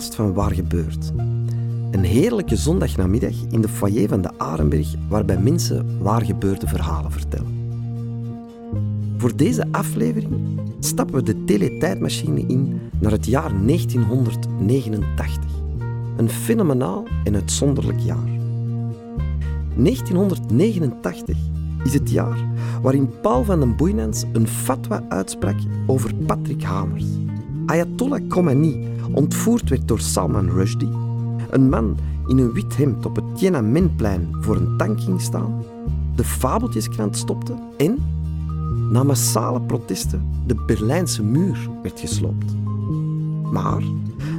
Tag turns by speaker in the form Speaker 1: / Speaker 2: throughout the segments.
Speaker 1: Van Waar Gebeurt. Een heerlijke zondagnamiddag in de foyer van de Arenberg, waarbij mensen waar gebeurde verhalen vertellen. Voor deze aflevering stappen we de teletijdmachine in naar het jaar 1989. Een fenomenaal en uitzonderlijk jaar. 1989 is het jaar waarin Paul van den Boeinans een fatwa uitsprak over Patrick Hamers. Ayatollah Khomeini ontvoerd werd door Salman Rushdie. Een man in een wit hemd op het Tiananmenplein voor een tank ging staan. De fabeltjeskrant stopte en, na massale protesten, de Berlijnse muur werd gesloopt. Maar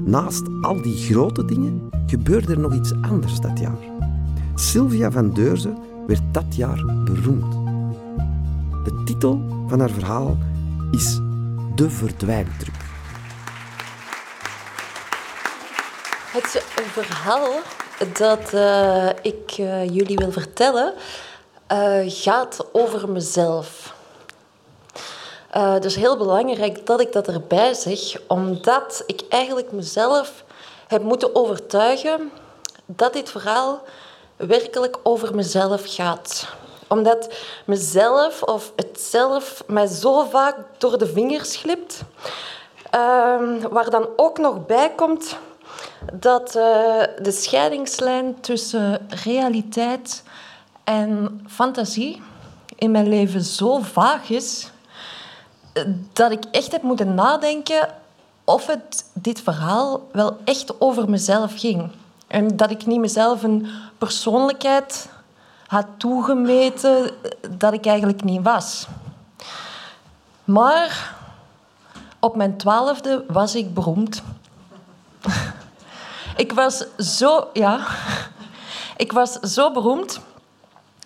Speaker 1: naast al die grote dingen gebeurde er nog iets anders dat jaar. Sylvia van Deurzen werd dat jaar beroemd. De titel van haar verhaal is De Verdwijntruc.
Speaker 2: Het verhaal dat uh, ik uh, jullie wil vertellen uh, gaat over mezelf. het is heel belangrijk dat ik dat erbij zeg, omdat ik eigenlijk mezelf heb moeten overtuigen dat dit verhaal werkelijk over mezelf gaat. Omdat mezelf of het zelf mij zo vaak door de vingers glipt, waar dan ook nog bij komt dat uh, de scheidingslijn tussen realiteit en fantasie in mijn leven zo vaag is dat ik echt heb moeten nadenken of het, dit verhaal wel echt over mezelf ging. En dat ik niet mezelf een persoonlijkheid had toegemeten dat ik eigenlijk niet was. Maar op mijn twaalfde was ik beroemd. Ik was zo, ja, ik was zo beroemd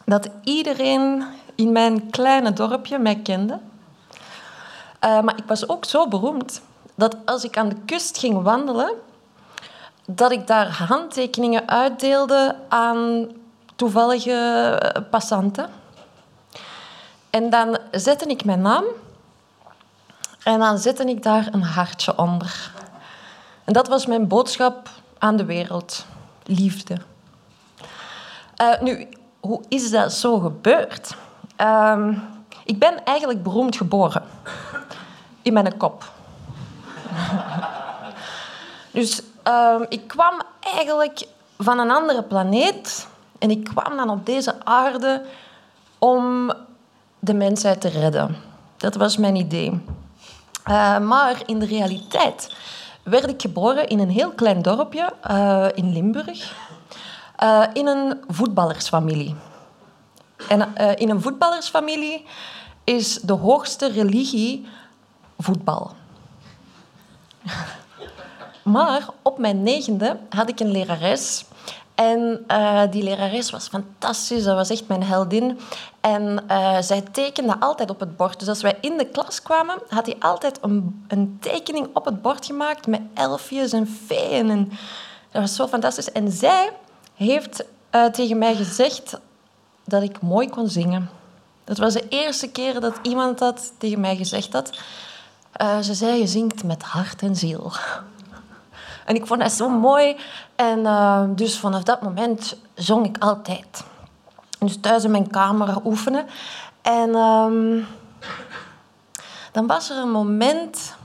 Speaker 2: dat iedereen in mijn kleine dorpje mij kende. Uh, maar ik was ook zo beroemd dat als ik aan de kust ging wandelen, dat ik daar handtekeningen uitdeelde aan toevallige eh, passanten. En dan zette ik mijn naam en dan zette ik daar een hartje onder. En dat was mijn boodschap aan de wereld. Liefde. Uh, nu, hoe is dat zo gebeurd? Uh, ik ben eigenlijk beroemd geboren. In mijn kop. dus uh, ik kwam eigenlijk van een andere planeet. En ik kwam dan op deze aarde om de mensheid te redden. Dat was mijn idee. Uh, maar in de realiteit werd ik geboren in een heel klein dorpje uh, in Limburg. Uh, in een voetballersfamilie. En uh, in een voetballersfamilie is de hoogste religie voetbal. maar op mijn negende had ik een lerares en uh, die lerares was fantastisch, dat was echt mijn heldin. En uh, zij tekende altijd op het bord. Dus als wij in de klas kwamen, had hij altijd een, een tekening op het bord gemaakt met elfjes en feeën. En dat was zo fantastisch. En zij heeft uh, tegen mij gezegd dat ik mooi kon zingen. Dat was de eerste keer dat iemand dat tegen mij gezegd had. ze zei, je zingt met hart en ziel. En ik vond dat zo mooi. En uh, dus vanaf dat moment zong ik altijd. Dus thuis in mijn kamer oefenen. En um, dan was er een moment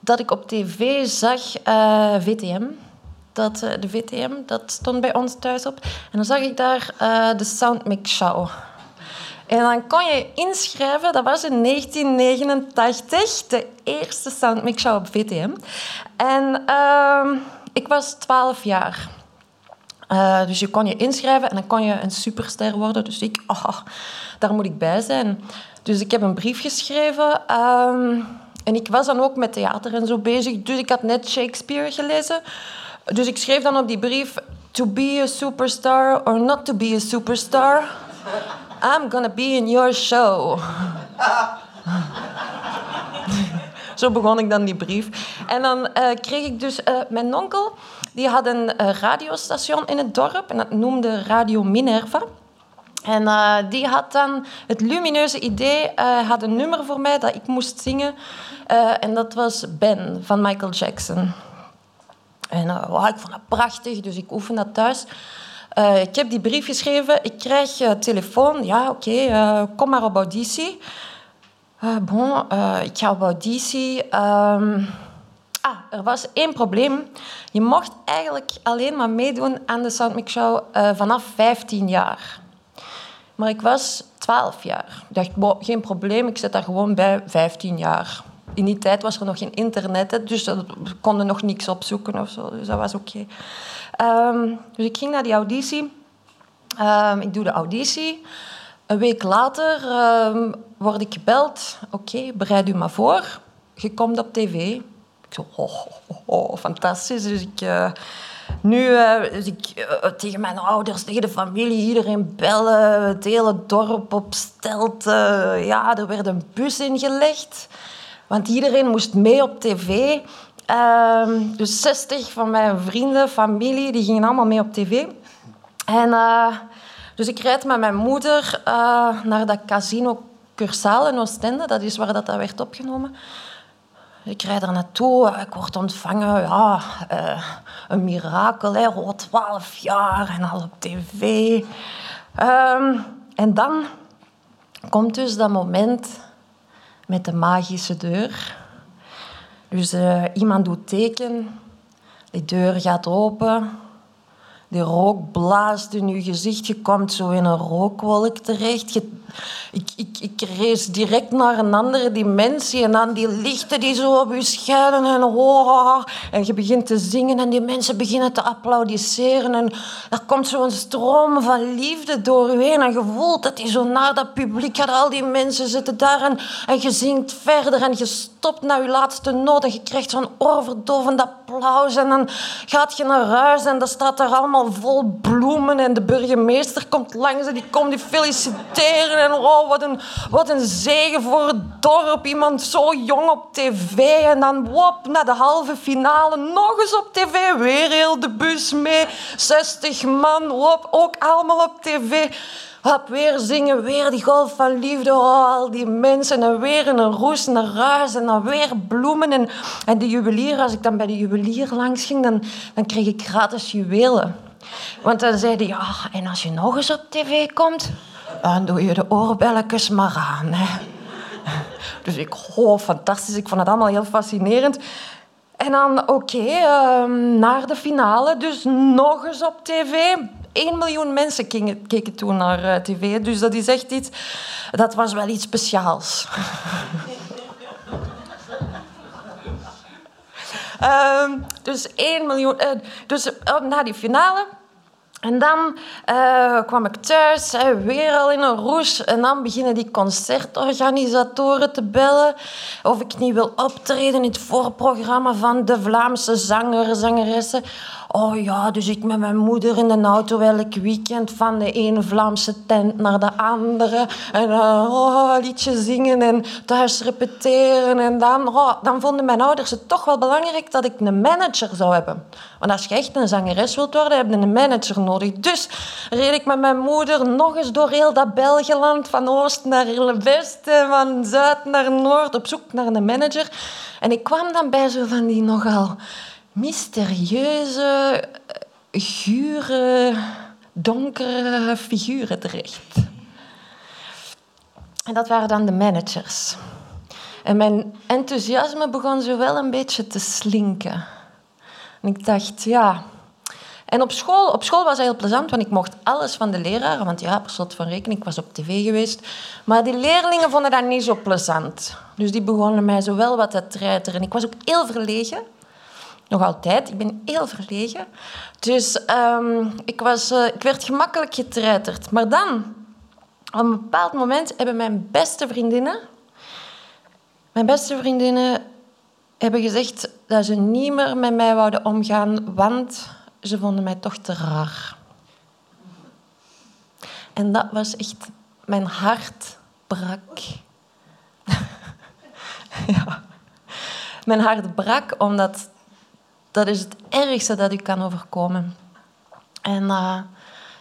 Speaker 2: dat ik op tv zag uh, eh, VTM. Dat, uh, de VTM, dat stond bij ons thuis op. En dan zag ik daar de Soundmix Show. En dan kon je inschrijven, dat was in 1989, de eerste Soundmix op VTM. En uh, ik was 12 jaar. Uh, dus je kon je inschrijven en dan kon je een superster worden. Dus ik, oh, daar moet ik bij zijn. Dus ik heb een brief geschreven. Uh, en ik was dan ook met theater en zo bezig. Dus ik had net Shakespeare gelezen. Dus ik schreef dan op die brief... To be a superstar or not to be a superstar... I'm gonna be in your show. Zo begon ik dan die brief. En dan uh, kreeg ik dus... Uh, mijn onkel die had een uh, radiostation in het dorp. En dat noemde Radio Minerva. En eh, die had dan het lumineuze idee, uh, had een nummer voor mij dat ik moest zingen. Uh, en dat was Ben van Michael Jackson. En wow, ik vond dat prachtig, dus ik oefen dat thuis. Ik heb die brief geschreven, ik krijg telefoon. Ja, oké, okay, kom maar op auditie. bon, ik ga op auditie. Um, ah, er was één probleem. Je mocht eigenlijk alleen maar meedoen aan de Soundmix Show vanaf 15 jaar. Maar ik was 12 jaar. Ik dacht, geen probleem, ik zet daar gewoon bij 15 jaar. In die tijd was er nog geen internet, dus we konden nog niks opzoeken of zo. Dus dat was oké. Ehm, dus ik ging naar die auditie. Um, ik doe de auditie. Een week later um, word ik gebeld. Oké, bereid u maar voor. Je komt op tv. Ik zo, oh, oh, oh fantastisch. Dus ik... Uh, nu, uh, dus ik uh, tegen mijn ouders, tegen de familie, iedereen bellen. Het hele dorp op stelt. Ja, er werd een bus ingelegd. Want iedereen moest mee op tv. Ehm, dus 60 van mijn vrienden, familie, die gingen allemaal mee op tv. En, dus ik rijd met mijn moeder naar dat casino Cursaal in Oostende. Dat is waar dat, dat werd opgenomen. Ik rijd er naartoe, ik word ontvangen. Ja, uh, een mirakel, hè, oh, 12 jaar en al op tv. Um, en dan komt dus dat moment met de magische deur. Dus uh, iemand doet teken, die deur gaat open, die rook blaast in je gezicht, je komt zo in een rookwolk terecht. Je ik, ik, ik direct naar een andere dimensie. En dan die lichten die zo op je schijnen en oh, en je begint te zingen en die mensen beginnen te applaudisseren. En er komt zo'n stroom van liefde door je heen. En je voelt dat die zo naar dat publiek gaat. Al die mensen zitten daar en, en je zingt verder en je stopt naar je laatste noot en je krijgt zo'n oorverdovend applaus en dan gaat je naar huis en dat staat daar allemaal vol bloemen en de burgemeester komt langs en die komt die feliciteren en oh, wat een, wat een zegen voor het dorp. Iemand zo jong op tv. En dan wop, naar de halve finale. Nog eens op tv. Weer heel de bus mee. 60 man, wop, ook allemaal op tv. Hop, weer zingen, weer die golf van liefde. Oh, al die mensen. En weer een roes naar huis. En dan weer bloemen. En, en de juwelier, als ik dan bij de juwelier langs ging, dan, dan kreeg ik gratis juwelen. Want dan zei hij, ja, en als je nog eens op tv komt, dan doe je de oorbelletjes maar aan. Hè. Dus ik, oh, fantastisch. Ik vond het allemaal heel fascinerend. En dan, oké, ehm, naar de finale. Dus nog eens op tv. 1 miljoen mensen keken, toen naar uh, tv. Dus dat is echt iets... Dat was wel iets speciaals. um, dus 1 miljoen... Uh, dus uh, na die finale en dan kwam ik thuis, weer al in een roes. En dan beginnen die concertorganisatoren te bellen of ik niet wil optreden in het voorprogramma van de Vlaamse zanger, zangeressen. Oh ja, dus ik met mijn moeder in de auto elk weekend van de ene Vlaamse tent naar de andere. En uh, oh, liedje zingen en thuis repeteren. En dan, oh, dan vonden mijn ouders het toch wel belangrijk dat ik een manager zou hebben. Want als je echt een zangeres wilt worden, heb je een manager nodig. Dus reed ik met mijn moeder nog eens door heel dat Belgeland, van oost naar west, van zuid naar noord, op zoek naar een manager. En ik kwam dan bij zo van die nogal mysterieuze, gure, donkere figuren terecht. En dat waren dan de managers. En mijn enthousiasme begon zo wel een beetje te slinken. En ik dacht, ja. En op school, op school was het heel plezant, want ik mocht alles van de leraren. Want ja, per slot van rekening, ik was op tv geweest. Maar die leerlingen vonden dat niet zo plezant. Dus die begonnen mij zo wel wat te treiteren. Ik was ook heel verlegen. Nog altijd. Ik ben heel verlegen. Dus um, ik, was, uh, ik werd gemakkelijk getreiterd. Maar dan, op een bepaald moment, hebben mijn beste vriendinnen... Mijn beste vriendinnen hebben gezegd dat ze niet meer met mij wouden omgaan, want ze vonden mij toch te raar. En dat was echt... Mijn hart brak. ja. Mijn hart brak omdat dat is het ergste dat u kan overkomen. En uh,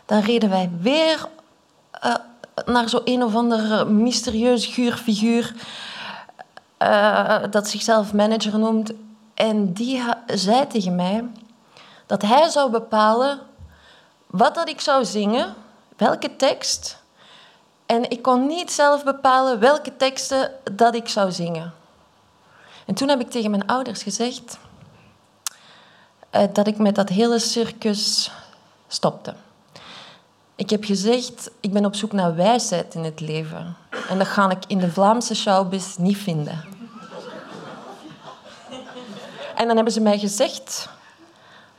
Speaker 2: dan reden wij weer eh, naar zo een of ander mysterieus guurfiguur uh, dat zichzelf manager noemt. En die zei tegen mij dat hij zou bepalen wat dat ik zou zingen, welke tekst. En ik kon niet zelf bepalen welke teksten dat ik zou zingen. En toen heb ik tegen mijn ouders gezegd uh, dat ik met dat hele circus stopte. Ik heb gezegd, ik ben op zoek naar wijsheid in het leven. En dat ga ik in de Vlaamse showbiz niet vinden. En dan hebben ze mij gezegd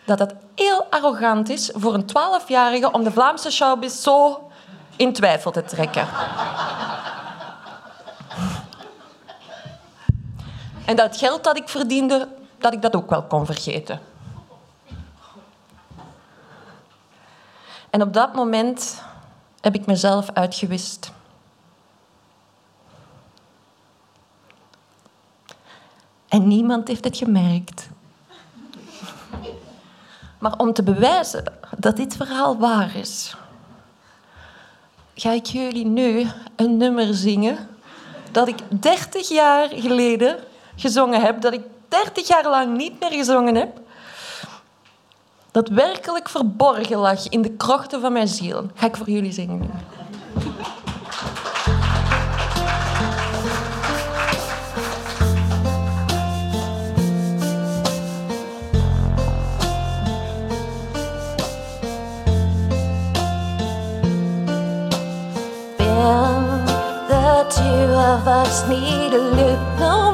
Speaker 2: dat het heel arrogant is voor een twaalfjarige om de Vlaamse showbiz zo in twijfel te trekken. En dat geld dat ik verdiende, dat ik dat ook wel kon vergeten. En op dat moment heb ik mezelf uitgewist. En niemand heeft het gemerkt. Maar om te bewijzen dat dit verhaal waar is, ga ik jullie nu een nummer zingen dat ik 30 jaar geleden gezongen heb, dat ik 30 jaar lang niet meer gezongen heb, dat werkelijk verborgen lag in de krochten van mijn ziel. Ga ik voor jullie zingen. us need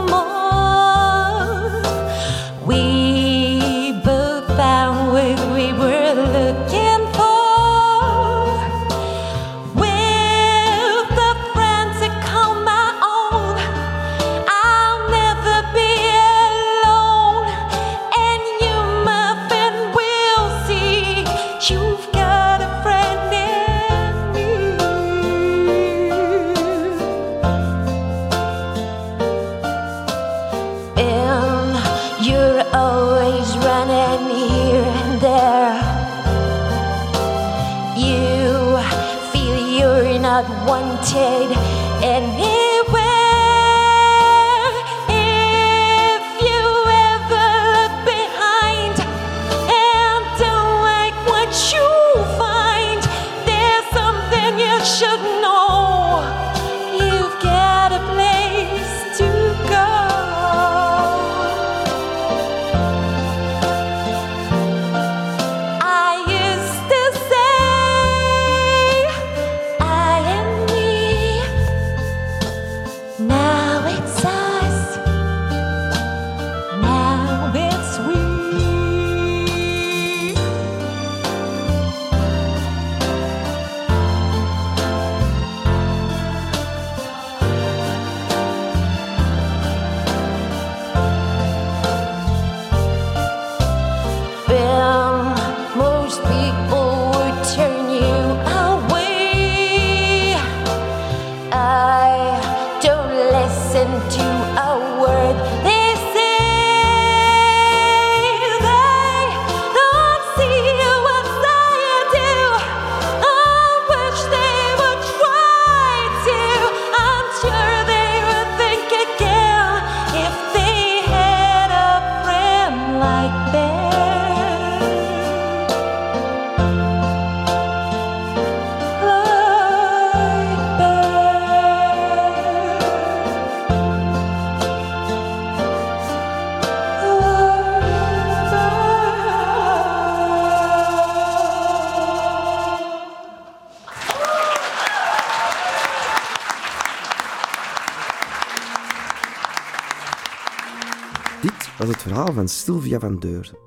Speaker 1: verhaal van Sylvia van Deurzen.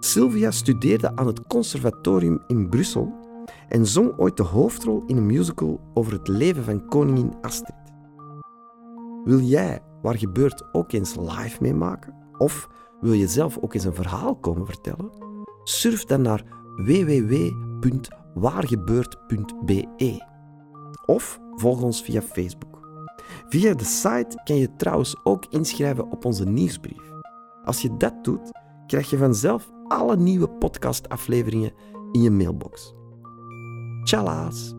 Speaker 1: Sylvia studeerde aan het conservatorium in Brussel en zong ooit de hoofdrol in een musical over het leven van koningin Astrid. Wil jij Waar Gebeurt ook eens live meemaken? Of wil je zelf ook eens een verhaal komen vertellen? Surf dan naar www.waargebeurt.be of volg ons via Facebook. Via de site kan je trouwens ook inschrijven op onze nieuwsbrief. Als je dat doet, krijg je vanzelf alle nieuwe podcastafleveringen in je mailbox. Tjalaas!